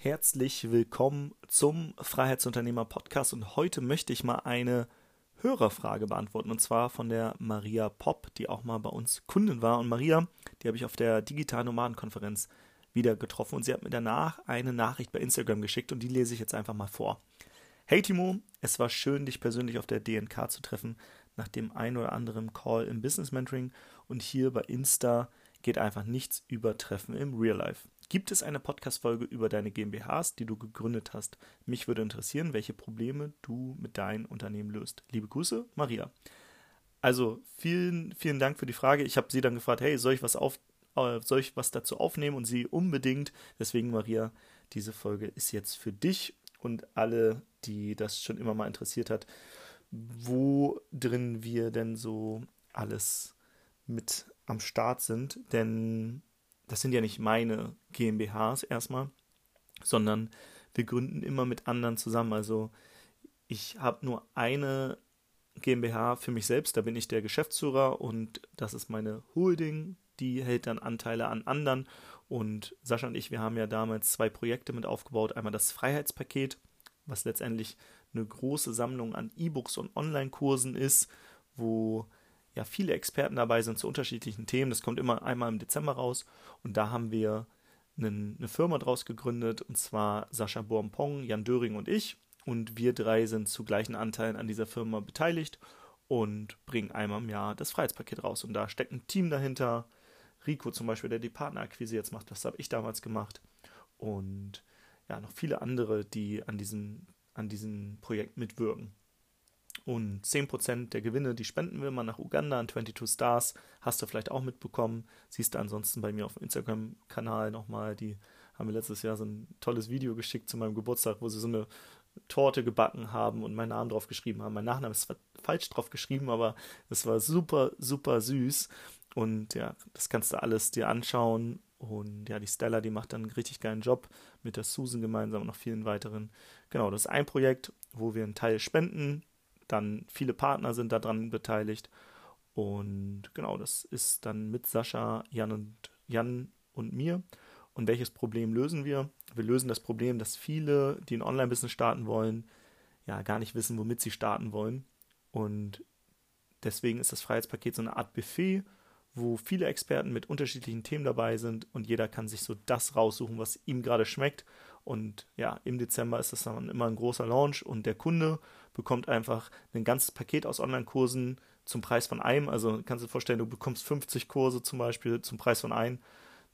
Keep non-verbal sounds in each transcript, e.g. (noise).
Herzlich willkommen zum Freiheitsunternehmer Podcast und heute möchte ich mal eine Hörerfrage beantworten und zwar von der Maria Popp, die auch mal bei uns Kundin war. Und Maria, die habe ich auf der Digital Nomadenkonferenz wieder getroffen und sie hat mir danach eine Nachricht bei Instagram geschickt und die lese ich jetzt einfach mal vor. Hey Timo, es war schön, dich persönlich auf der DNK zu treffen, nach dem ein oder anderen Call im Business Mentoring und hier bei Insta geht einfach nichts über Treffen im Real Life. Gibt es eine Podcast-Folge über deine GmbHs, die du gegründet hast? Mich würde interessieren, welche Probleme du mit deinem Unternehmen löst. Liebe Grüße, Maria. Also vielen, vielen Dank für die Frage. Ich habe sie dann gefragt, hey, soll ich was auf, äh, soll ich was dazu aufnehmen? Und sie unbedingt. Deswegen, Maria, diese Folge ist jetzt für dich und alle, die das schon immer mal interessiert hat, wo drin wir denn so alles mit am Start sind. Denn das sind ja nicht meine GmbHs erstmal, sondern wir gründen immer mit anderen zusammen. Also ich habe nur eine GmbH für mich selbst, da bin ich der Geschäftsführer und das ist meine Holding, die hält dann Anteile an anderen. Und Sascha und ich, wir haben ja damals zwei Projekte mit aufgebaut. Einmal das Freiheitspaket, was letztendlich eine große Sammlung an E-Books und Online-Kursen ist, wo ja viele Experten dabei sind zu unterschiedlichen Themen. Das kommt immer einmal im Dezember raus und da haben wir einen, eine Firma draus gegründet und zwar Sascha Boampong, Jan Döring und ich und wir drei sind zu gleichen Anteilen an dieser Firma beteiligt und bringen einmal im Jahr das Freiheitspaket raus und da steckt ein Team dahinter. Rico zum Beispiel, der die Partnerakquise jetzt macht, das habe ich damals gemacht und ja, noch viele andere, die an diesem, an diesem Projekt mitwirken. Und 10% der Gewinne, die spenden wir mal nach Uganda an 22 Stars. Hast du vielleicht auch mitbekommen. Siehst du ansonsten bei mir auf dem Instagram-Kanal nochmal. Die haben mir letztes Jahr so ein tolles Video geschickt zu meinem Geburtstag, wo sie so eine Torte gebacken haben und meinen Namen drauf geschrieben haben. Mein Nachname ist falsch drauf geschrieben, aber es war super, super süß. Und ja, das kannst du alles dir anschauen. Und ja, die Stella, die macht dann einen richtig geilen Job mit der Susan gemeinsam und noch vielen weiteren. Genau, das ist ein Projekt, wo wir einen Teil spenden, dann viele Partner sind daran beteiligt. Und genau, das ist dann mit Sascha, Jan und Jan und mir. Und welches Problem lösen wir? Wir lösen das Problem, dass viele, die ein Online-Business starten wollen, ja gar nicht wissen, womit sie starten wollen. Und deswegen ist das Freiheitspaket so eine Art Buffet, wo viele Experten mit unterschiedlichen Themen dabei sind und jeder kann sich so das raussuchen, was ihm gerade schmeckt. Und ja, im Dezember ist das dann immer ein großer Launch und der Kunde bekommt einfach ein ganzes Paket aus Online-Kursen zum Preis von einem. Also kannst du dir vorstellen, du bekommst 50 Kurse zum Beispiel zum Preis von einem.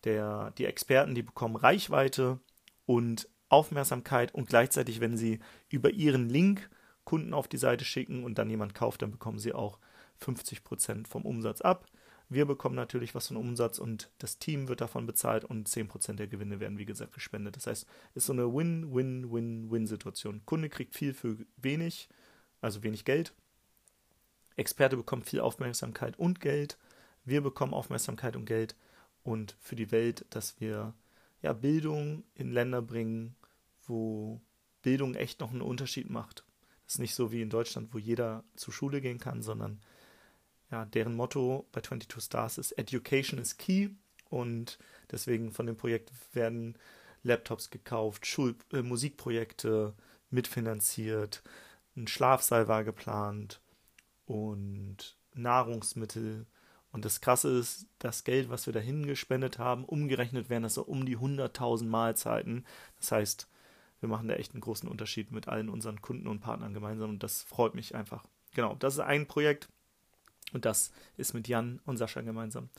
Der, die Experten, die bekommen Reichweite und Aufmerksamkeit und gleichzeitig, wenn sie über ihren Link Kunden auf die Seite schicken und dann jemand kauft, dann bekommen sie auch 50% vom Umsatz ab. Wir bekommen natürlich was von Umsatz und das Team wird davon bezahlt und 10% der Gewinne werden, wie gesagt, gespendet. Das heißt, es ist so eine Win-Win-Win-Win-Situation. Kunde kriegt viel für wenig, also wenig Geld. Experte bekommt viel Aufmerksamkeit und Geld. Wir bekommen Aufmerksamkeit und Geld. Und für die Welt, dass wir ja, Bildung in Länder bringen, wo Bildung echt noch einen Unterschied macht. Das ist nicht so wie in Deutschland, wo jeder zur Schule gehen kann, sondern ja, deren Motto bei 22 Stars ist Education is Key und deswegen von dem Projekt werden Laptops gekauft, Schul äh, Musikprojekte mitfinanziert, ein Schlafsaal war geplant und Nahrungsmittel. Und das Krasse ist, das Geld, was wir dahin gespendet haben, umgerechnet wären das so um die 100.000 Mahlzeiten. Das heißt, wir machen da echt einen großen Unterschied mit allen unseren Kunden und Partnern gemeinsam und das freut mich einfach. Genau, das ist ein Projekt, und das ist mit Jan und Sascha gemeinsam.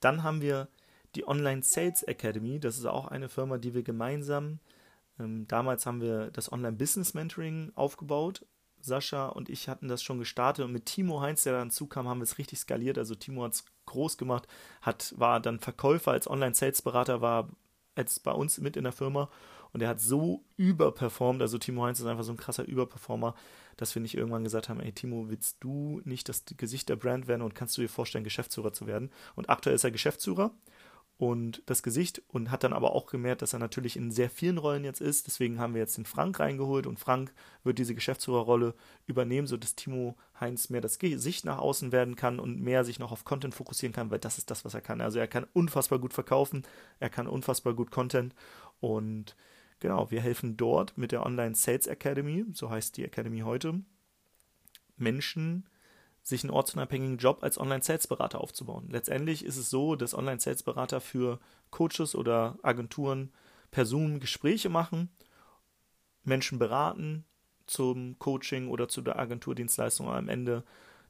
Dann haben wir die Online Sales Academy. Das ist auch eine Firma, die wir gemeinsam, ähm, damals haben wir das Online Business Mentoring aufgebaut. Sascha und ich hatten das schon gestartet und mit Timo Heinz, der dann zukam, haben wir es richtig skaliert. Also Timo hat es groß gemacht, hat, war dann Verkäufer als Online-Sales-Berater, war jetzt bei uns mit in der Firma und er hat so überperformt. Also Timo Heinz ist einfach so ein krasser Überperformer dass wir nicht irgendwann gesagt haben, ey Timo, willst du nicht das Gesicht der Brand werden und kannst du dir vorstellen, Geschäftsführer zu werden? Und aktuell ist er Geschäftsführer und das Gesicht und hat dann aber auch gemerkt, dass er natürlich in sehr vielen Rollen jetzt ist. Deswegen haben wir jetzt den Frank reingeholt und Frank wird diese Geschäftsführerrolle übernehmen, sodass Timo Heinz mehr das Gesicht nach außen werden kann und mehr sich noch auf Content fokussieren kann, weil das ist das, was er kann. Also er kann unfassbar gut verkaufen, er kann unfassbar gut Content und genau, wir helfen dort mit der Online Sales Academy, so heißt die Academy heute, Menschen sich einen ortsunabhängigen Job als Online-Sales-Berater aufzubauen. Letztendlich ist es so, dass Online-Sales-Berater für Coaches oder Agenturen per Zoom Gespräche machen, Menschen beraten zum Coaching oder zu der Agenturdienstleistung am Ende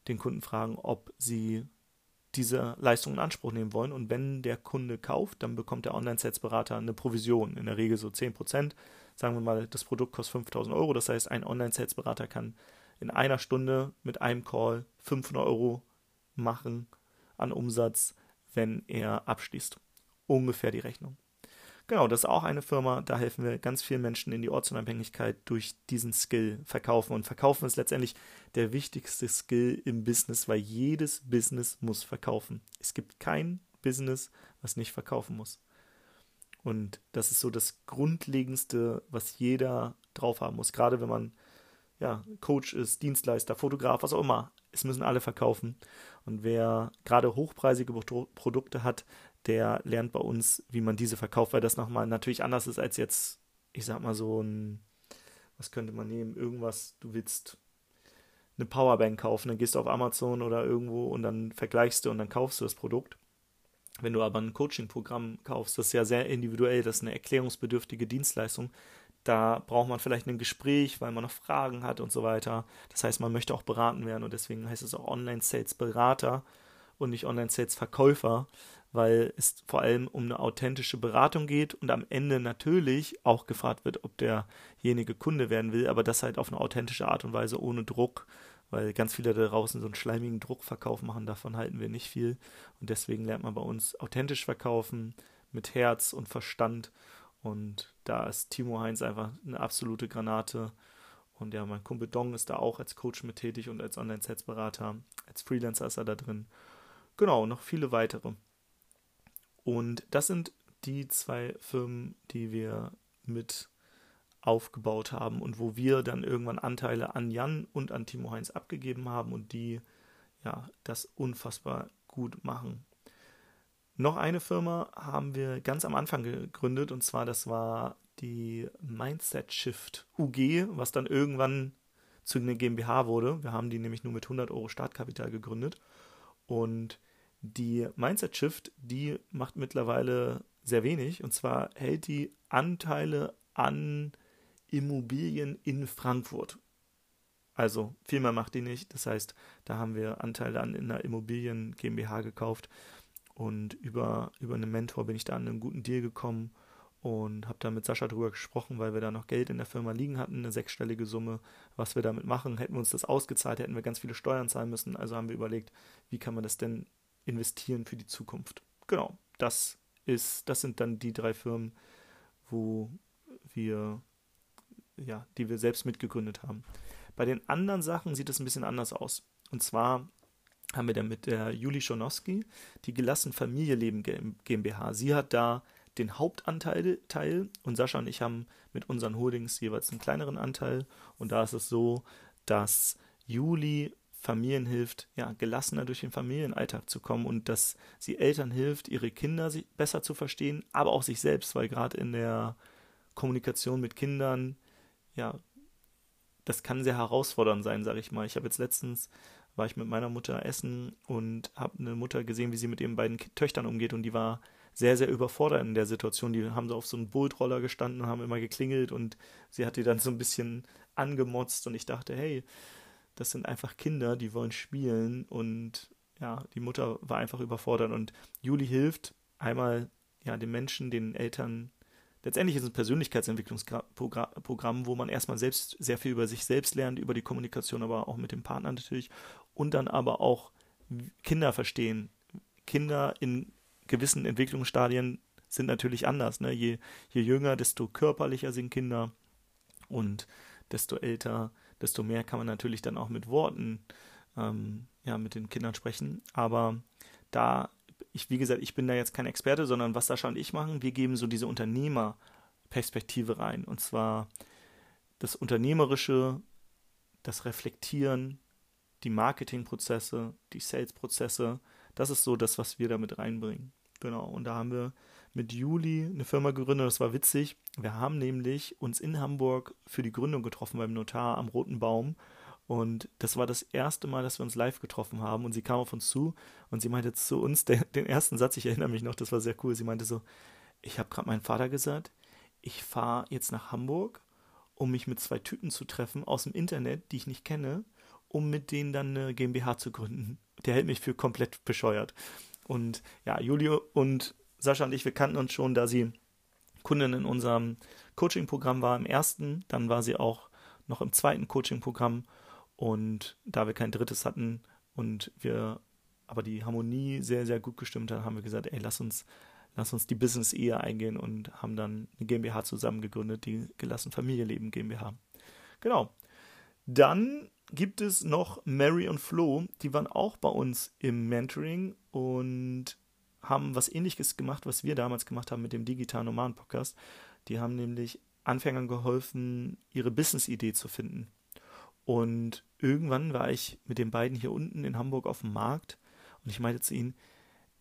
den Kunden fragen, ob sie diese Leistung in Anspruch nehmen wollen. Und wenn der Kunde kauft, dann bekommt der Online-Sales-Berater eine Provision, in der Regel so 10%. Sagen wir mal, das Produkt kostet 5000 Euro, das heißt, ein Online-Sales-Berater kann in einer Stunde mit einem Call 500 Euro machen an Umsatz, wenn er abschließt. Ungefähr die Rechnung. Genau, das ist auch eine Firma, da helfen wir ganz vielen Menschen in die Ortsunabhängigkeit durch diesen Skill verkaufen. Und verkaufen ist letztendlich der wichtigste Skill im Business, weil jedes Business muss verkaufen. Es gibt kein Business, was nicht verkaufen muss. Und das ist so das Grundlegendste, was jeder drauf haben muss. Gerade wenn man ja, Coach ist, Dienstleister, Fotograf, was auch immer. Es müssen alle verkaufen. Und wer gerade hochpreisige Produkte hat, der lernt bei uns, wie man diese verkauft, weil das nochmal natürlich anders ist als jetzt, ich sag mal so ein, was könnte man nehmen, irgendwas, du willst eine Powerbank kaufen, dann gehst du auf Amazon oder irgendwo und dann vergleichst du und dann kaufst du das Produkt. Wenn du aber ein Coaching-Programm kaufst, das ist ja sehr individuell, das ist eine erklärungsbedürftige Dienstleistung, da braucht man vielleicht ein Gespräch, weil man noch Fragen hat und so weiter. Das heißt, man möchte auch beraten werden und deswegen heißt es auch Online-Sales-Berater und nicht Online-Sales-Verkäufer, weil es vor allem um eine authentische Beratung geht und am Ende natürlich auch gefragt wird, ob derjenige Kunde werden will, aber das halt auf eine authentische Art und Weise ohne Druck, weil ganz viele da draußen so einen schleimigen Druckverkauf machen, davon halten wir nicht viel und deswegen lernt man bei uns authentisch verkaufen mit Herz und Verstand und da ist Timo Heinz einfach eine absolute Granate. Und ja, mein Kumpel Dong ist da auch als Coach mit tätig und als Online-Sales-Berater. Als Freelancer ist er da drin. Genau, noch viele weitere. Und das sind die zwei Firmen, die wir mit aufgebaut haben und wo wir dann irgendwann Anteile an Jan und an Timo Heinz abgegeben haben und die ja das unfassbar gut machen. Noch eine Firma haben wir ganz am Anfang gegründet und zwar das war die Mindset Shift UG, was dann irgendwann zu einer GmbH wurde. Wir haben die nämlich nur mit 100 Euro Startkapital gegründet und die Mindset Shift, die macht mittlerweile sehr wenig und zwar hält die Anteile an Immobilien in Frankfurt. Also viel mehr macht die nicht. Das heißt, da haben wir Anteile an in einer Immobilien GmbH gekauft und über, über einen Mentor bin ich da an einen guten Deal gekommen und habe da mit Sascha drüber gesprochen, weil wir da noch Geld in der Firma liegen hatten, eine sechsstellige Summe, was wir damit machen. Hätten wir uns das ausgezahlt, hätten wir ganz viele Steuern zahlen müssen. Also haben wir überlegt, wie kann man das denn investieren für die Zukunft. Genau, das ist, das sind dann die drei Firmen, wo wir, ja, die wir selbst mitgegründet haben. Bei den anderen Sachen sieht es ein bisschen anders aus. Und zwar haben wir dann mit der Juli Schonowski die Gelassen Familieleben GmbH. Sie hat da den Hauptanteil Teil, und Sascha und ich haben mit unseren Holdings jeweils einen kleineren Anteil. Und da ist es so, dass Juli Familien hilft, ja, gelassener durch den Familienalltag zu kommen und dass sie Eltern hilft, ihre Kinder besser zu verstehen, aber auch sich selbst, weil gerade in der Kommunikation mit Kindern, ja, das kann sehr herausfordernd sein, sage ich mal. Ich habe jetzt letztens war ich mit meiner Mutter essen und habe eine Mutter gesehen, wie sie mit ihren beiden Töchtern umgeht und die war sehr, sehr überfordert in der Situation. Die haben so auf so einem Bultroller gestanden und haben immer geklingelt und sie hat die dann so ein bisschen angemotzt und ich dachte, hey, das sind einfach Kinder, die wollen spielen und ja, die Mutter war einfach überfordert und Juli hilft einmal ja den Menschen, den Eltern letztendlich ist es ein Persönlichkeitsentwicklungsprogramm, wo man erstmal selbst sehr viel über sich selbst lernt, über die Kommunikation, aber auch mit dem Partner natürlich und dann aber auch Kinder verstehen. Kinder in gewissen Entwicklungsstadien sind natürlich anders. Ne? Je, je jünger, desto körperlicher sind Kinder und desto älter, desto mehr kann man natürlich dann auch mit Worten ähm, ja, mit den Kindern sprechen. Aber da ich, wie gesagt, ich bin da jetzt kein Experte, sondern was Sascha und ich machen, wir geben so diese Unternehmerperspektive rein. Und zwar das Unternehmerische, das Reflektieren, die Marketingprozesse, die Salesprozesse. Das ist so das, was wir damit reinbringen. Genau. Und da haben wir mit Juli eine Firma gegründet. Das war witzig. Wir haben nämlich uns in Hamburg für die Gründung getroffen beim Notar am Roten Baum. Und das war das erste Mal, dass wir uns live getroffen haben. Und sie kam auf uns zu und sie meinte zu uns den, den ersten Satz, ich erinnere mich noch, das war sehr cool. Sie meinte so, ich habe gerade meinen Vater gesagt, ich fahre jetzt nach Hamburg, um mich mit zwei Typen zu treffen aus dem Internet, die ich nicht kenne, um mit denen dann eine GmbH zu gründen. Der hält mich für komplett bescheuert. Und ja, Julio und Sascha und ich, wir kannten uns schon, da sie Kundin in unserem Coaching-Programm war im ersten, dann war sie auch noch im zweiten Coaching-Programm und da wir kein drittes hatten und wir aber die Harmonie sehr, sehr gut gestimmt hat, haben wir gesagt, ey, lass uns, lass uns die Business-Ehe eingehen und haben dann eine GmbH zusammen gegründet, die Gelassen Familie Leben GmbH. Genau. Dann gibt es noch Mary und Flo, die waren auch bei uns im Mentoring und haben was ähnliches gemacht, was wir damals gemacht haben mit dem digitalen Nomaden Podcast. Die haben nämlich Anfängern geholfen, ihre Business-Idee zu finden. Und irgendwann war ich mit den beiden hier unten in Hamburg auf dem Markt und ich meinte zu ihnen,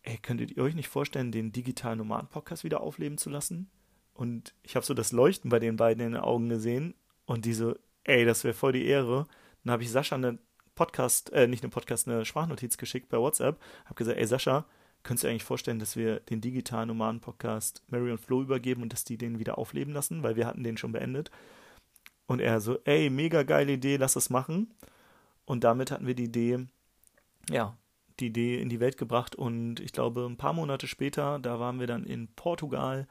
ey, könntet ihr euch nicht vorstellen, den digitalen Nomaden-Podcast wieder aufleben zu lassen? Und ich habe so das Leuchten bei den beiden in den Augen gesehen und die so, ey, das wäre voll die Ehre. Dann habe ich Sascha eine Podcast, äh, nicht eine Podcast, eine Sprachnotiz geschickt bei WhatsApp, habe gesagt, ey Sascha, könntest du dir eigentlich vorstellen, dass wir den digitalen Nomaden-Podcast Mary und Flo übergeben und dass die den wieder aufleben lassen, weil wir hatten den schon beendet. Und er so, ey, mega geile Idee, lass das machen. Und damit hatten wir die Idee, ja, die Idee in die Welt gebracht. Und ich glaube, ein paar Monate später, da waren wir dann in Portugal,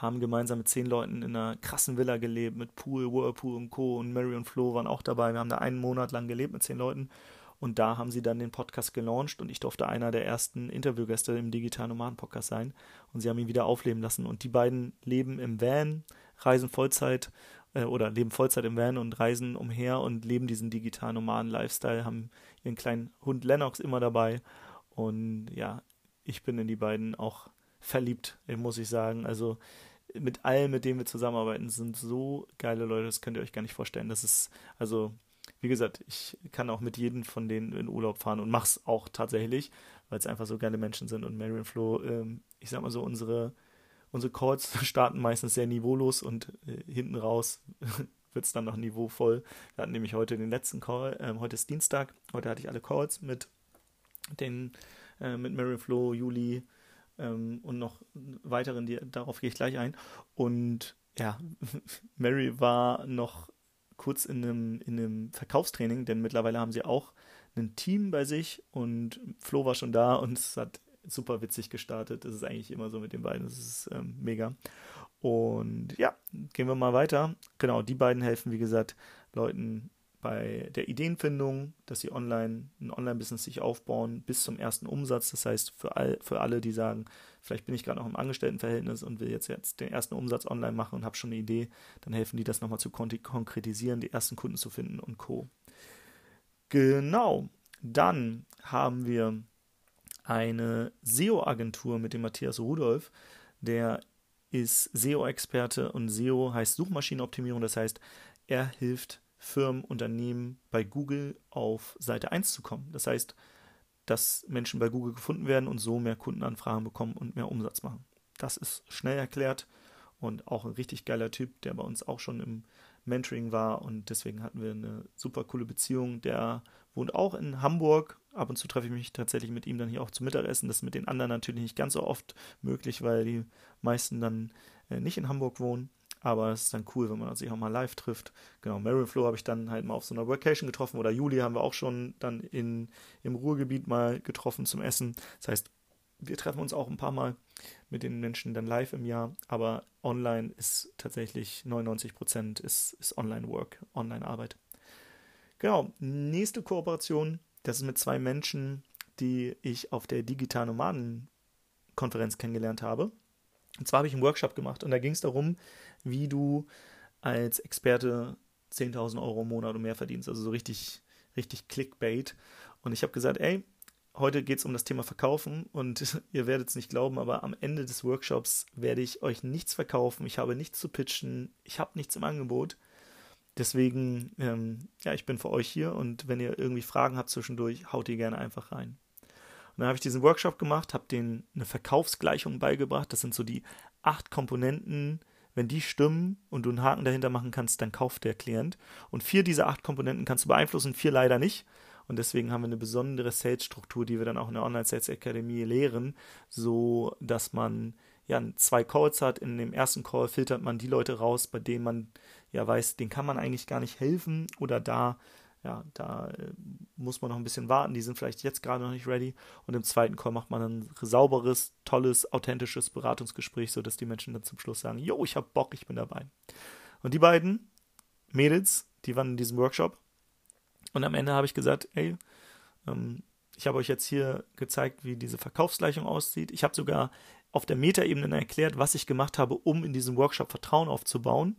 haben gemeinsam mit zehn Leuten in einer krassen Villa gelebt, mit Pool, Whirlpool und Co. Und Mary und Flo waren auch dabei. Wir haben da einen Monat lang gelebt mit zehn Leuten und da haben sie dann den Podcast gelauncht und ich durfte einer der ersten Interviewgäste im Digitalen Nomaden Podcast sein. Und sie haben ihn wieder aufleben lassen. Und die beiden leben im Van, reisen Vollzeit äh, oder leben Vollzeit im Van und reisen umher und leben diesen digitalen Nomaden Lifestyle, haben ihren kleinen Hund Lennox immer dabei. Und ja, ich bin in die beiden auch verliebt, muss ich sagen. Also mit allen, mit denen wir zusammenarbeiten, sind so geile Leute, das könnt ihr euch gar nicht vorstellen. Das ist, also wie gesagt, ich kann auch mit jedem von denen in Urlaub fahren und mach's auch tatsächlich, weil es einfach so geile Menschen sind. Und Mary und Flo, ähm, ich sag mal so, unsere, unsere Calls (laughs) starten meistens sehr niveaulos und äh, hinten raus (laughs) wird es dann noch niveauvoll. Wir hatten nämlich heute den letzten Call, ähm, heute ist Dienstag, heute hatte ich alle Calls mit den, äh, mit Mary und Flo, Juli ähm, und noch weiteren, die, darauf gehe ich gleich ein. Und ja, (laughs) Mary war noch kurz in einem, in einem Verkaufstraining, denn mittlerweile haben sie auch ein Team bei sich und Flo war schon da und es hat super witzig gestartet. Das ist eigentlich immer so mit den beiden. Das ist ähm, mega. Und ja, gehen wir mal weiter. Genau, die beiden helfen, wie gesagt, Leuten bei der Ideenfindung, dass sie online ein Online-Business sich aufbauen bis zum ersten Umsatz. Das heißt, für, all, für alle, die sagen, vielleicht bin ich gerade noch im Angestelltenverhältnis und will jetzt, jetzt den ersten Umsatz online machen und habe schon eine Idee, dann helfen die das nochmal zu konkretisieren, die ersten Kunden zu finden und Co. Genau, dann haben wir eine SEO-Agentur mit dem Matthias Rudolf, der ist SEO-Experte und SEO heißt Suchmaschinenoptimierung, das heißt, er hilft Firmen, Unternehmen bei Google auf Seite 1 zu kommen. Das heißt, dass Menschen bei Google gefunden werden und so mehr Kundenanfragen bekommen und mehr Umsatz machen. Das ist schnell erklärt und auch ein richtig geiler Typ, der bei uns auch schon im Mentoring war und deswegen hatten wir eine super coole Beziehung. Der wohnt auch in Hamburg. Ab und zu treffe ich mich tatsächlich mit ihm dann hier auch zum Mittagessen. Das ist mit den anderen natürlich nicht ganz so oft möglich, weil die meisten dann äh, nicht in Hamburg wohnen. Aber es ist dann cool, wenn man sich auch mal live trifft. Genau, Mary Flo habe ich dann halt mal auf so einer Workation getroffen oder Juli haben wir auch schon dann in, im Ruhrgebiet mal getroffen zum Essen. Das heißt, wir treffen uns auch ein paar Mal mit den Menschen dann live im Jahr, aber online ist tatsächlich 99 Prozent ist, ist Online-Work, Online-Arbeit. Genau, nächste Kooperation, das ist mit zwei Menschen, die ich auf der Digital Nomaden Konferenz kennengelernt habe. Und zwar habe ich einen Workshop gemacht und da ging es darum, wie du als Experte 10.000 Euro im Monat und mehr verdienst. Also so richtig, richtig Clickbait. Und ich habe gesagt, ey, heute geht es um das Thema Verkaufen und (laughs) ihr werdet es nicht glauben, aber am Ende des Workshops werde ich euch nichts verkaufen. Ich habe nichts zu pitchen. Ich habe nichts im Angebot. Deswegen, ähm, ja, ich bin für euch hier und wenn ihr irgendwie Fragen habt zwischendurch, haut ihr gerne einfach rein. Und dann habe ich diesen Workshop gemacht, habe denen eine Verkaufsgleichung beigebracht. Das sind so die acht Komponenten, wenn die stimmen und du einen Haken dahinter machen kannst, dann kauft der Klient. Und vier dieser acht Komponenten kannst du beeinflussen, vier leider nicht. Und deswegen haben wir eine besondere Sales-Struktur, die wir dann auch in der Online-Sales-Akademie lehren, so dass man ja zwei Calls hat. In dem ersten Call filtert man die Leute raus, bei denen man ja weiß, denen kann man eigentlich gar nicht helfen oder da ja, da äh, muss man noch ein bisschen warten. Die sind vielleicht jetzt gerade noch nicht ready. Und im zweiten Call macht man ein sauberes, tolles, authentisches Beratungsgespräch, sodass die Menschen dann zum Schluss sagen: Jo, ich hab Bock, ich bin dabei. Und die beiden Mädels, die waren in diesem Workshop und am Ende habe ich gesagt, ey, ähm, ich habe euch jetzt hier gezeigt, wie diese Verkaufsgleichung aussieht. Ich habe sogar auf der Metaebene erklärt, was ich gemacht habe, um in diesem Workshop Vertrauen aufzubauen.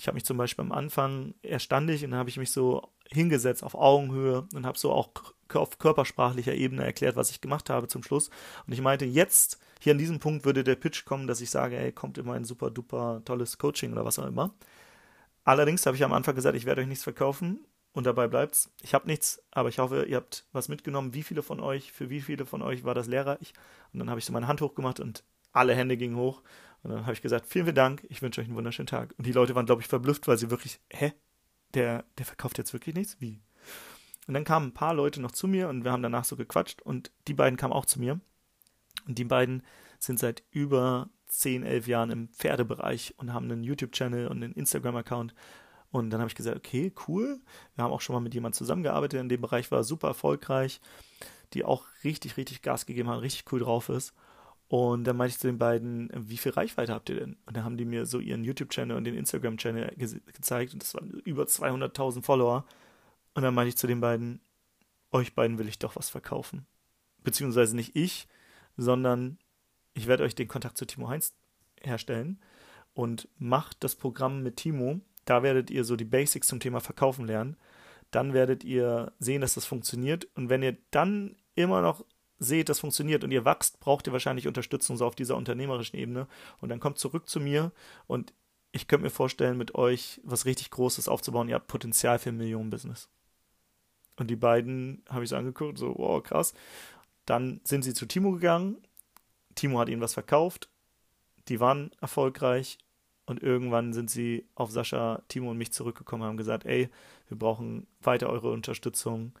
Ich habe mich zum Beispiel am Anfang erstandig und dann habe ich mich so hingesetzt auf Augenhöhe und habe so auch auf körpersprachlicher Ebene erklärt, was ich gemacht habe zum Schluss. Und ich meinte, jetzt, hier an diesem Punkt würde der Pitch kommen, dass ich sage, ey, kommt immer ein super duper tolles Coaching oder was auch immer. Allerdings habe ich am Anfang gesagt, ich werde euch nichts verkaufen. Und dabei bleibt's. Ich habe nichts, aber ich hoffe, ihr habt was mitgenommen. Wie viele von euch, für wie viele von euch war das lehrreich? Und dann habe ich so meine Hand hochgemacht und alle Hände gingen hoch. Und dann habe ich gesagt, vielen, vielen Dank, ich wünsche euch einen wunderschönen Tag. Und die Leute waren, glaube ich, verblüfft, weil sie wirklich, hä? Der, der verkauft jetzt wirklich nichts? Wie? Und dann kamen ein paar Leute noch zu mir und wir haben danach so gequatscht und die beiden kamen auch zu mir. Und die beiden sind seit über 10, 11 Jahren im Pferdebereich und haben einen YouTube-Channel und einen Instagram-Account und dann habe ich gesagt, okay, cool. Wir haben auch schon mal mit jemandem zusammengearbeitet in dem Bereich, war super erfolgreich, die auch richtig, richtig Gas gegeben haben, richtig cool drauf ist. Und dann meinte ich zu den beiden, wie viel Reichweite habt ihr denn? Und dann haben die mir so ihren YouTube-Channel und den Instagram-Channel ge gezeigt und das waren über 200.000 Follower. Und dann meinte ich zu den beiden, euch beiden will ich doch was verkaufen. Beziehungsweise nicht ich, sondern ich werde euch den Kontakt zu Timo Heinz herstellen und macht das Programm mit Timo da werdet ihr so die Basics zum Thema Verkaufen lernen. Dann werdet ihr sehen, dass das funktioniert. Und wenn ihr dann immer noch seht, das funktioniert und ihr wachst, braucht ihr wahrscheinlich Unterstützung so auf dieser unternehmerischen Ebene. Und dann kommt zurück zu mir und ich könnte mir vorstellen, mit euch was richtig Großes aufzubauen. Ihr habt Potenzial für ein Millionen-Business. Und die beiden habe ich so angeguckt, so, wow, krass. Dann sind sie zu Timo gegangen. Timo hat ihnen was verkauft. Die waren erfolgreich und irgendwann sind sie auf Sascha, Timo und mich zurückgekommen und haben gesagt, ey, wir brauchen weiter eure Unterstützung.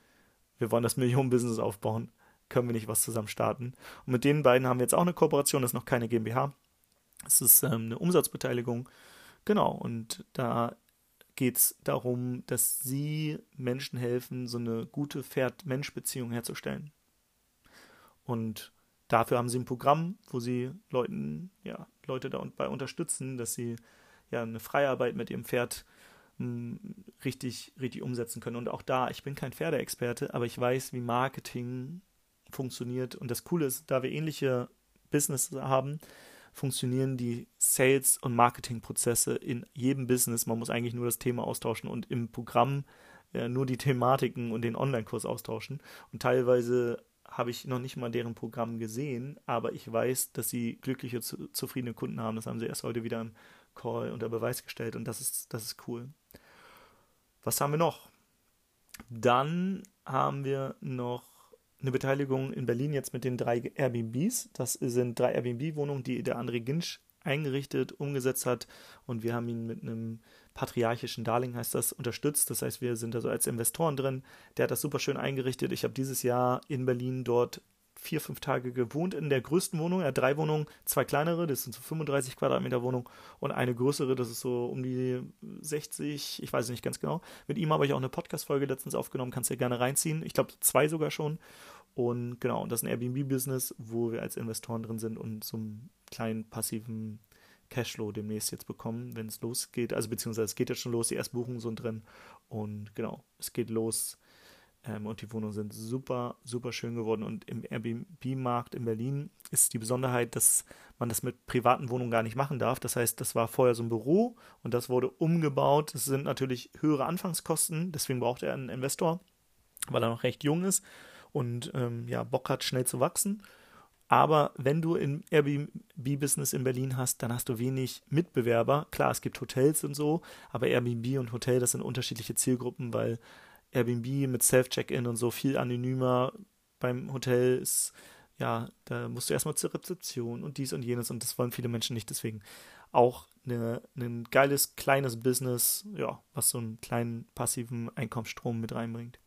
Wir wollen das Millionenbusiness aufbauen. Können wir nicht was zusammen starten? Und mit den beiden haben wir jetzt auch eine Kooperation. Das ist noch keine GmbH. Es ist ähm, eine Umsatzbeteiligung. Genau. Und da geht es darum, dass sie Menschen helfen, so eine gute Pferd-Mensch-Beziehung herzustellen. Und dafür haben sie ein Programm, wo sie Leuten, ja, Leute dabei unterstützen, dass sie ja eine Freiarbeit mit ihrem Pferd mh, hm, richtig, richtig umsetzen können. Und auch da, ich bin kein Pferdeexperte, aber ich weiß, wie Marketing funktioniert. Und das Coole ist, da wir ähnliche Business haben, funktionieren die Sales- und Marketingprozesse in jedem Business. Man muss eigentlich nur das Thema austauschen und im Programm äh, nur die Thematiken und den Online-Kurs austauschen. Und teilweise habe ich noch nicht mal deren Programm gesehen, aber ich weiß, dass sie glückliche, zu, zufriedene Kunden haben. Das haben sie erst heute wieder im Call unter Beweis gestellt und das ist, das ist cool. Was haben wir noch? Dann haben wir noch eine Beteiligung in Berlin jetzt mit den drei Airbnbs. Das sind drei Airbnb-Wohnungen, die der André Ginsch eingerichtet, umgesetzt hat und wir haben ihn mit einem patriarchischen Darling heißt das, unterstützt. Das heißt, wir sind da so als Investoren drin. Der hat das super schön eingerichtet. Ich habe dieses Jahr in Berlin dort vier, fünf Tage gewohnt in der größten Wohnung. Er hat drei Wohnungen, zwei kleinere, das sind so 35 Quadratmeter Wohnung und eine größere, das ist so um die 60, ich weiß es nicht ganz genau. Mit ihm habe ich auch eine Podcast-Folge letztens aufgenommen, kannst du gerne reinziehen. Ich glaube, zwei sogar schon. Und genau, das ist ein Airbnb-Business, wo wir als Investoren drin sind und so einen kleinen passiven Cashflow demnächst jetzt bekommen, wenn es losgeht. Also beziehungsweise es geht jetzt schon los, die ersten Buchungen sind drin. Und genau, es geht los. Ähm, und die Wohnungen sind super, super schön geworden. Und im Airbnb-Markt in Berlin ist die Besonderheit, dass man das mit privaten Wohnungen gar nicht machen darf. Das heißt, das war vorher so ein Büro und das wurde umgebaut. Das sind natürlich höhere Anfangskosten, deswegen braucht er einen Investor, weil er noch recht jung ist und ähm, ja, Bock hat, schnell zu wachsen. Aber wenn du im Airbnb-Business in Berlin hast, dann hast du wenig Mitbewerber. Klar, es gibt Hotels und so, aber Airbnb und Hotel, das sind unterschiedliche Zielgruppen, weil Airbnb mit Self-Check-In und so viel anonymer beim Hotel ist ja, da musst du erstmal zur Rezeption und dies und jenes und das wollen viele Menschen nicht. Deswegen auch eine, ein geiles kleines Business, ja, was so einen kleinen passiven Einkommensstrom mit reinbringt.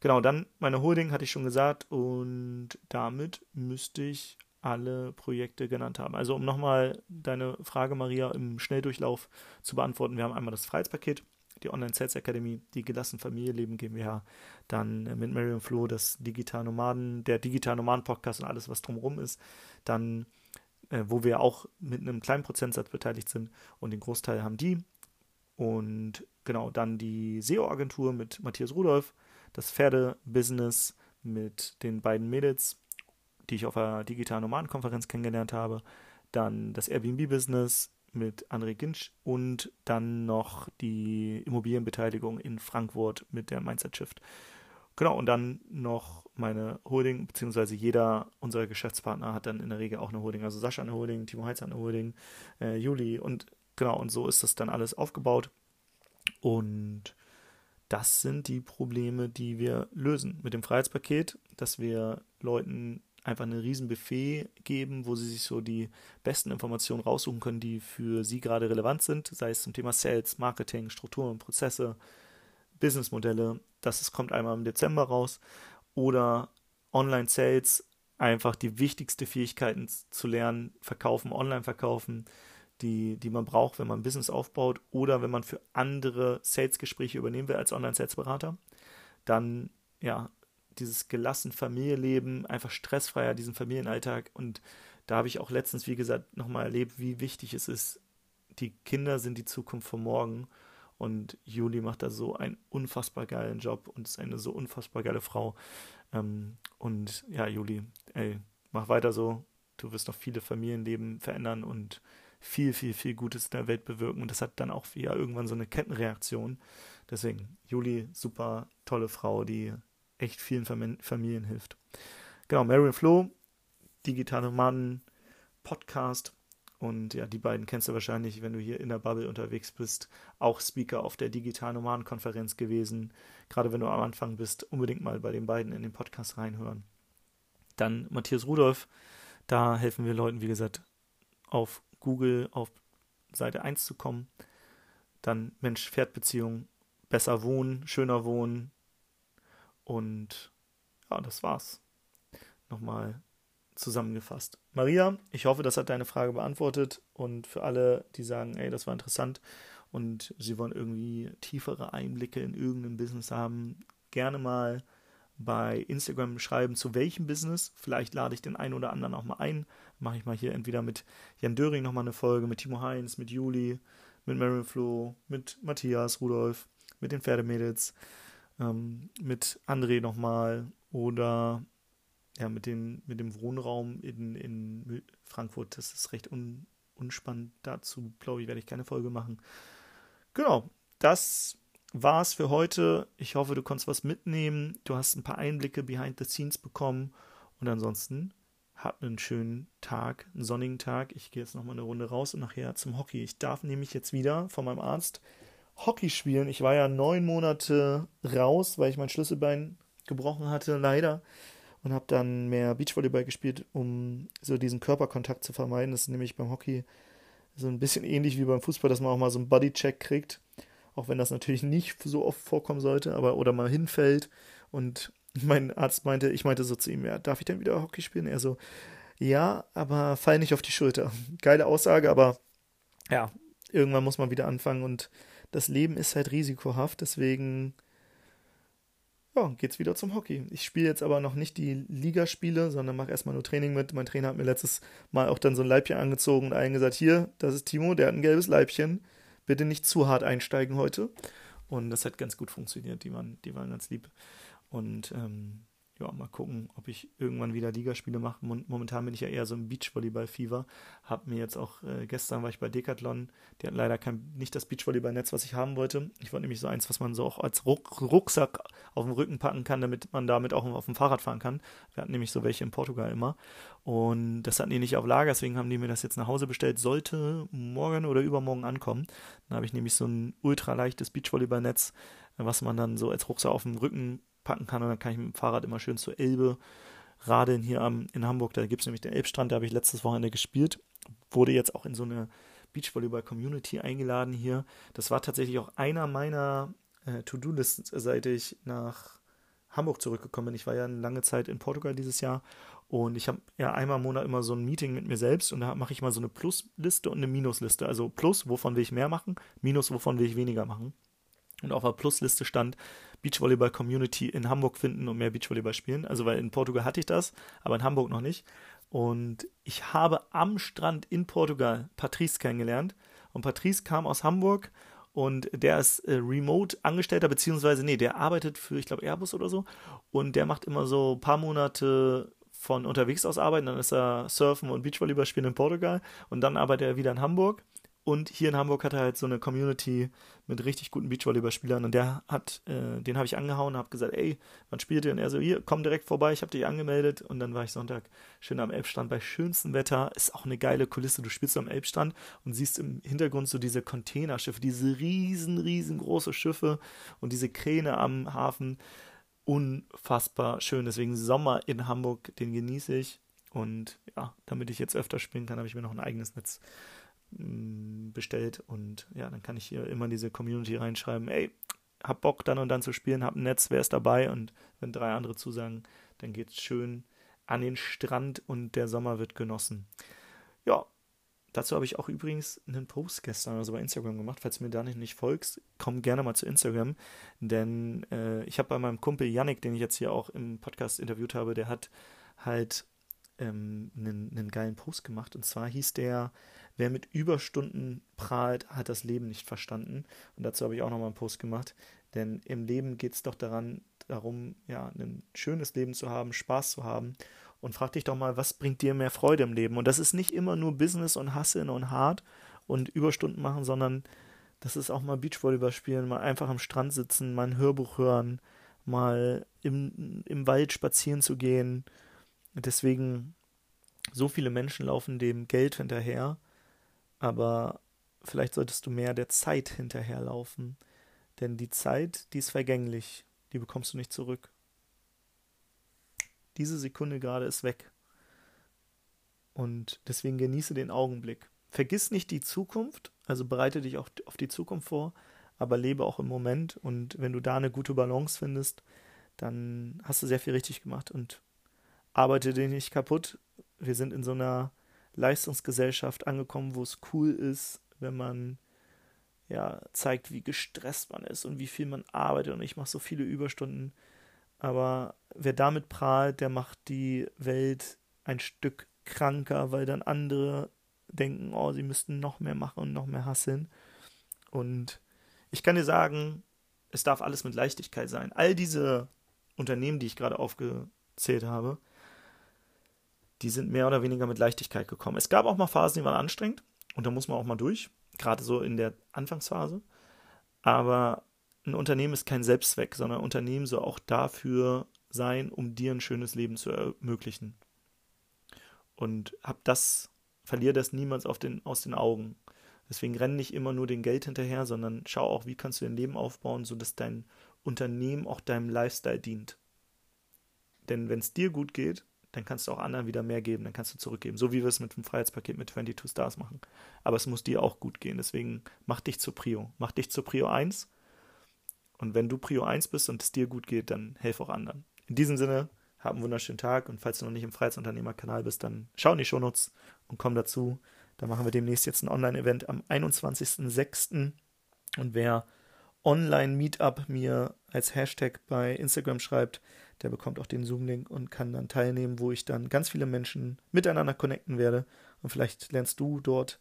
Genau, dann meine Holding hatte ich schon gesagt und damit müsste ich alle Projekte genannt haben. Also um nochmal deine Frage, Maria, im Schnelldurchlauf zu beantworten. Wir haben einmal das Freiheitspaket, die Online Sales Academy, die Gelassen Familie Leben GmbH, dann mit Marion Flo das Digital Nomaden, der Digital Nomaden Podcast und alles, was drumherum ist. Dann, äh, wo wir auch mit einem kleinen Prozentsatz beteiligt sind und den Großteil haben die. Und genau, dann die SEO-Agentur mit Matthias Rudolph, das Pferdebusiness mit den beiden Mädels, die ich auf der digitalen Nomadenkonferenz kennengelernt habe, dann das Airbnb-Business mit André Ginsch und dann noch die Immobilienbeteiligung in Frankfurt mit der Mindset Shift. Genau, und dann noch meine Holding, beziehungsweise jeder unserer Geschäftspartner hat dann in der Regel auch eine Holding. Also Sascha eine Holding, Timo hat eine Holding, äh, Juli und genau, und so ist das dann alles aufgebaut. Und das sind die Probleme, die wir lösen mit dem Freiheitspaket, dass wir Leuten einfach ein riesen Buffet geben, wo sie sich so die besten Informationen raussuchen können, die für sie gerade relevant sind, sei es zum Thema Sales, Marketing, Strukturen, Prozesse, Businessmodelle. Das kommt einmal im Dezember raus. Oder Online-Sales, einfach die wichtigsten Fähigkeiten zu lernen, verkaufen, online verkaufen, die, die man braucht, wenn man ein Business aufbaut oder wenn man für andere Sales-Gespräche übernehmen will als Online-Sales-Berater. Dann ja, dieses gelassen Familienleben, einfach stressfreier, diesen Familienalltag. Und da habe ich auch letztens, wie gesagt, nochmal erlebt, wie wichtig es ist. Die Kinder sind die Zukunft von morgen. Und Juli macht da so einen unfassbar geilen Job und ist eine so unfassbar geile Frau. Ähm, und ja, Juli, ey, mach weiter so. Du wirst noch viele Familienleben verändern und viel, viel, viel Gutes in der Welt bewirken. Und das hat dann auch ja irgendwann so eine Kettenreaktion. Deswegen, Juli, super tolle Frau, die echt vielen Familien hilft. Genau, Marion Flo, digitale Mann, Podcast. Und ja, die beiden kennst du wahrscheinlich, wenn du hier in der Bubble unterwegs bist. Auch Speaker auf der digitalen Nomadenkonferenz gewesen. Gerade wenn du am Anfang bist, unbedingt mal bei den beiden in den Podcast reinhören. Dann Matthias Rudolph. Da helfen wir Leuten, wie gesagt, auf Google auf Seite 1 zu kommen. Dann Mensch-Pferd-Beziehung, besser wohnen, schöner wohnen, und ja, das war's. Nochmal zusammengefasst. Maria, ich hoffe, das hat deine Frage beantwortet. Und für alle, die sagen, ey, das war interessant und sie wollen irgendwie tiefere Einblicke in irgendein Business haben, gerne mal bei Instagram schreiben, zu welchem Business. Vielleicht lade ich den einen oder anderen auch mal ein. Mache ich mal hier entweder mit Jan Döring nochmal eine Folge, mit Timo Heinz, mit Juli, mit Marion Flo, mit Matthias, Rudolf, mit den Pferdemädels ähm, mit André nochmal oder ja, mit, den, mit dem Wohnraum in, in Frankfurt. Das ist recht un, unspannend. Dazu, glaube ich, werde ich keine Folge machen. Genau, das war's für heute. Ich hoffe, du konntest was mitnehmen. Du hast ein paar Einblicke behind the scenes bekommen. Und ansonsten habt einen schönen Tag, einen sonnigen Tag. Ich gehe jetzt nochmal eine Runde raus und nachher zum Hockey. Ich darf nämlich jetzt wieder von meinem Arzt Hockey spielen. Ich war ja neun Monate raus, weil ich mein Schlüsselbein gebrochen hatte, leider. Und habe dann mehr Beachvolleyball gespielt, um so diesen Körperkontakt zu vermeiden. Das ist nämlich beim Hockey so ein bisschen ähnlich wie beim Fußball, dass man auch mal so einen Bodycheck kriegt. Auch wenn das natürlich nicht so oft vorkommen sollte, aber oder mal hinfällt. Und mein Arzt meinte, ich meinte so zu ihm, ja, darf ich denn wieder Hockey spielen? Er so, ja, aber fall nicht auf die Schulter. (laughs) Geile Aussage, aber ja, irgendwann muss man wieder anfangen und das Leben ist halt risikohaft, deswegen ja, geht's wieder zum Hockey. Ich spiele jetzt aber noch nicht die Ligaspiele, sondern mache erstmal nur Training mit. Mein Trainer hat mir letztes Mal auch dann so ein Leibchen angezogen und allen gesagt, hier, das ist Timo, der hat ein gelbes Leibchen. Bitte nicht zu hart einsteigen heute. Und das hat ganz gut funktioniert. Die waren, die waren ganz lieb. Und ähm, ja, mal gucken, ob ich irgendwann wieder Ligaspiele mache. Momentan bin ich ja eher so im Beachvolleyball-Fieber. Hab mir jetzt auch, äh, gestern war ich bei Decathlon, die hat leider kein, nicht das Beachvolleyball-Netz, was ich haben wollte. Ich wollte nämlich so eins, was man so auch als Ruck, Rucksack auf dem Rücken packen kann, damit man damit auch auf dem Fahrrad fahren kann. Wir hatten nämlich so welche in Portugal immer. Und das hatten die nicht auf Lager, deswegen haben die mir das jetzt nach Hause bestellt. Sollte morgen oder übermorgen ankommen. Dann habe ich nämlich so ein ultra leichtes Beachvolleyball-Netz, was man dann so als Rucksack auf dem Rücken packen kann und dann kann ich mit dem Fahrrad immer schön zur Elbe radeln hier am, in Hamburg. Da gibt es nämlich den Elbstrand, da habe ich letztes Wochenende gespielt. Wurde jetzt auch in so eine Beachvolleyball-Community eingeladen hier. Das war tatsächlich auch einer meiner äh, To-Do-Listen, seit ich nach Hamburg zurückgekommen bin. Ich war ja eine lange Zeit in Portugal dieses Jahr und ich habe ja einmal im Monat immer so ein Meeting mit mir selbst und da mache ich mal so eine Plusliste und eine Minusliste. Also Plus, wovon will ich mehr machen, Minus, wovon will ich weniger machen. Und auf der Plusliste stand Beachvolleyball Community in Hamburg finden und mehr Beachvolleyball spielen. Also weil in Portugal hatte ich das, aber in Hamburg noch nicht. Und ich habe am Strand in Portugal Patrice kennengelernt. Und Patrice kam aus Hamburg und der ist äh, remote Angestellter, beziehungsweise, nee, der arbeitet für, ich glaube, Airbus oder so. Und der macht immer so ein paar Monate von unterwegs aus arbeiten, dann ist er Surfen und Beachvolleyball spielen in Portugal und dann arbeitet er wieder in Hamburg und hier in Hamburg hat er halt so eine Community mit richtig guten Beachvolleyballspielern. Und der hat, äh, den habe ich angehauen und habe gesagt, ey, wann spielt ihr? Und er so, hier, komm direkt vorbei, ich habe dich angemeldet. Und dann war ich Sonntag schön am Elbstrand bei schönstem Wetter. Ist auch eine geile Kulisse. Du spielst am Elbstrand und siehst im Hintergrund so diese Containerschiffe, diese riesen, riesengroße Schiffe und diese Kräne am Hafen. Unfassbar schön. Deswegen Sommer in Hamburg, den genieße ich. Und ja, damit ich jetzt öfter spielen kann, habe ich mir noch ein eigenes Netz bestellt und ja, dann kann ich hier immer in diese Community reinschreiben, ey, hab Bock dann und dann zu spielen, hab ein Netz, wer ist dabei und wenn drei andere zusagen, dann geht's schön an den Strand und der Sommer wird genossen. Ja, dazu habe ich auch übrigens einen Post gestern also bei Instagram gemacht. Falls du mir da nicht, nicht folgst, komm gerne mal zu Instagram, denn äh, ich habe bei meinem Kumpel Yannick, den ich jetzt hier auch im Podcast interviewt habe, der hat halt ähm, einen, einen geilen Post gemacht und zwar hieß der Wer mit Überstunden prahlt, hat das Leben nicht verstanden. Und dazu habe ich auch nochmal einen Post gemacht. Denn im Leben geht es doch daran, darum, ja, ein schönes Leben zu haben, Spaß zu haben. Und frag dich doch mal, was bringt dir mehr Freude im Leben? Und das ist nicht immer nur Business und Hasseln und hart und Überstunden machen, sondern das ist auch mal Beachvolleyball spielen, mal einfach am Strand sitzen, mal ein Hörbuch hören, mal im, im Wald spazieren zu gehen. Deswegen, so viele Menschen laufen dem Geld hinterher aber vielleicht solltest du mehr der Zeit hinterherlaufen, denn die Zeit, die ist vergänglich, die bekommst du nicht zurück. Diese Sekunde gerade ist weg. Und deswegen genieße den Augenblick. Vergiss nicht die Zukunft, also bereite dich auch auf die Zukunft vor, aber lebe auch im Moment. Und wenn du da eine gute Balance findest, dann hast du sehr viel richtig gemacht und arbeite dich nicht kaputt. Wir sind in so einer Leistungsgesellschaft angekommen, wo es cool ist, wenn man ja zeigt, wie gestresst man ist und wie viel man arbeitet und ich mache so viele Überstunden. Aber wer damit prahlt, der macht die Welt ein Stück kranker, weil dann andere denken, oh, sie müssten noch mehr machen und noch mehr hasseln. Und ich kann dir sagen, es darf alles mit Leichtigkeit sein. All diese Unternehmen, die ich gerade aufgezählt habe, die sind mehr oder weniger mit Leichtigkeit gekommen. Es gab auch mal Phasen, die waren anstrengend und da muss man auch mal durch, gerade so in der Anfangsphase. Aber ein Unternehmen ist kein Selbstzweck, sondern ein Unternehmen soll auch dafür sein, um dir ein schönes Leben zu ermöglichen. Und hab das, verlier das niemals den, aus den Augen. Deswegen renn nicht immer nur den Geld hinterher, sondern schau auch, wie kannst du dein Leben aufbauen, sodass dein Unternehmen auch deinem Lifestyle dient. Denn wenn es dir gut geht, dann kannst du auch anderen wieder mehr geben, dann kannst du zurückgeben. So wie wir es mit dem Freiheitspaket mit 22 Stars machen. Aber es muss dir auch gut gehen. Deswegen mach dich zur Prio. Mach dich zur Prio 1. Und wenn du Prio 1 bist und es dir gut geht, dann helf auch anderen. In diesem Sinne, hab einen wunderschönen Tag und falls du noch nicht im Freiheitsunternehmer-Kanal bist, dann schau in die Shownotes und komm dazu. Da machen wir demnächst jetzt ein Online-Event am 21.06. Und wer Online-Meetup mir als Hashtag bei Instagram schreibt, der bekommt auch den Zoom-Link und kann dann teilnehmen, wo ich dann ganz viele Menschen miteinander connecten werde. Und vielleicht lernst du dort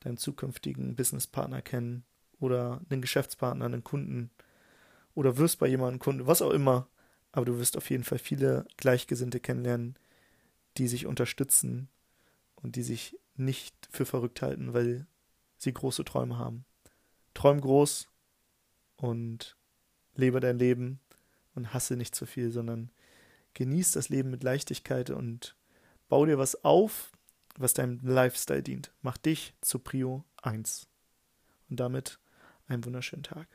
deinen zukünftigen Businesspartner kennen oder einen Geschäftspartner, einen Kunden oder wirst bei jemandem Kunde, was auch immer. Aber du wirst auf jeden Fall viele Gleichgesinnte kennenlernen, die sich unterstützen und die sich nicht für verrückt halten, weil sie große Träume haben. Träum groß und lebe dein Leben und hasse nicht zu viel, sondern genieß das Leben mit Leichtigkeit und bau dir was auf, was deinem Lifestyle dient. Mach dich zu Prio 1. Und damit einen wunderschönen Tag.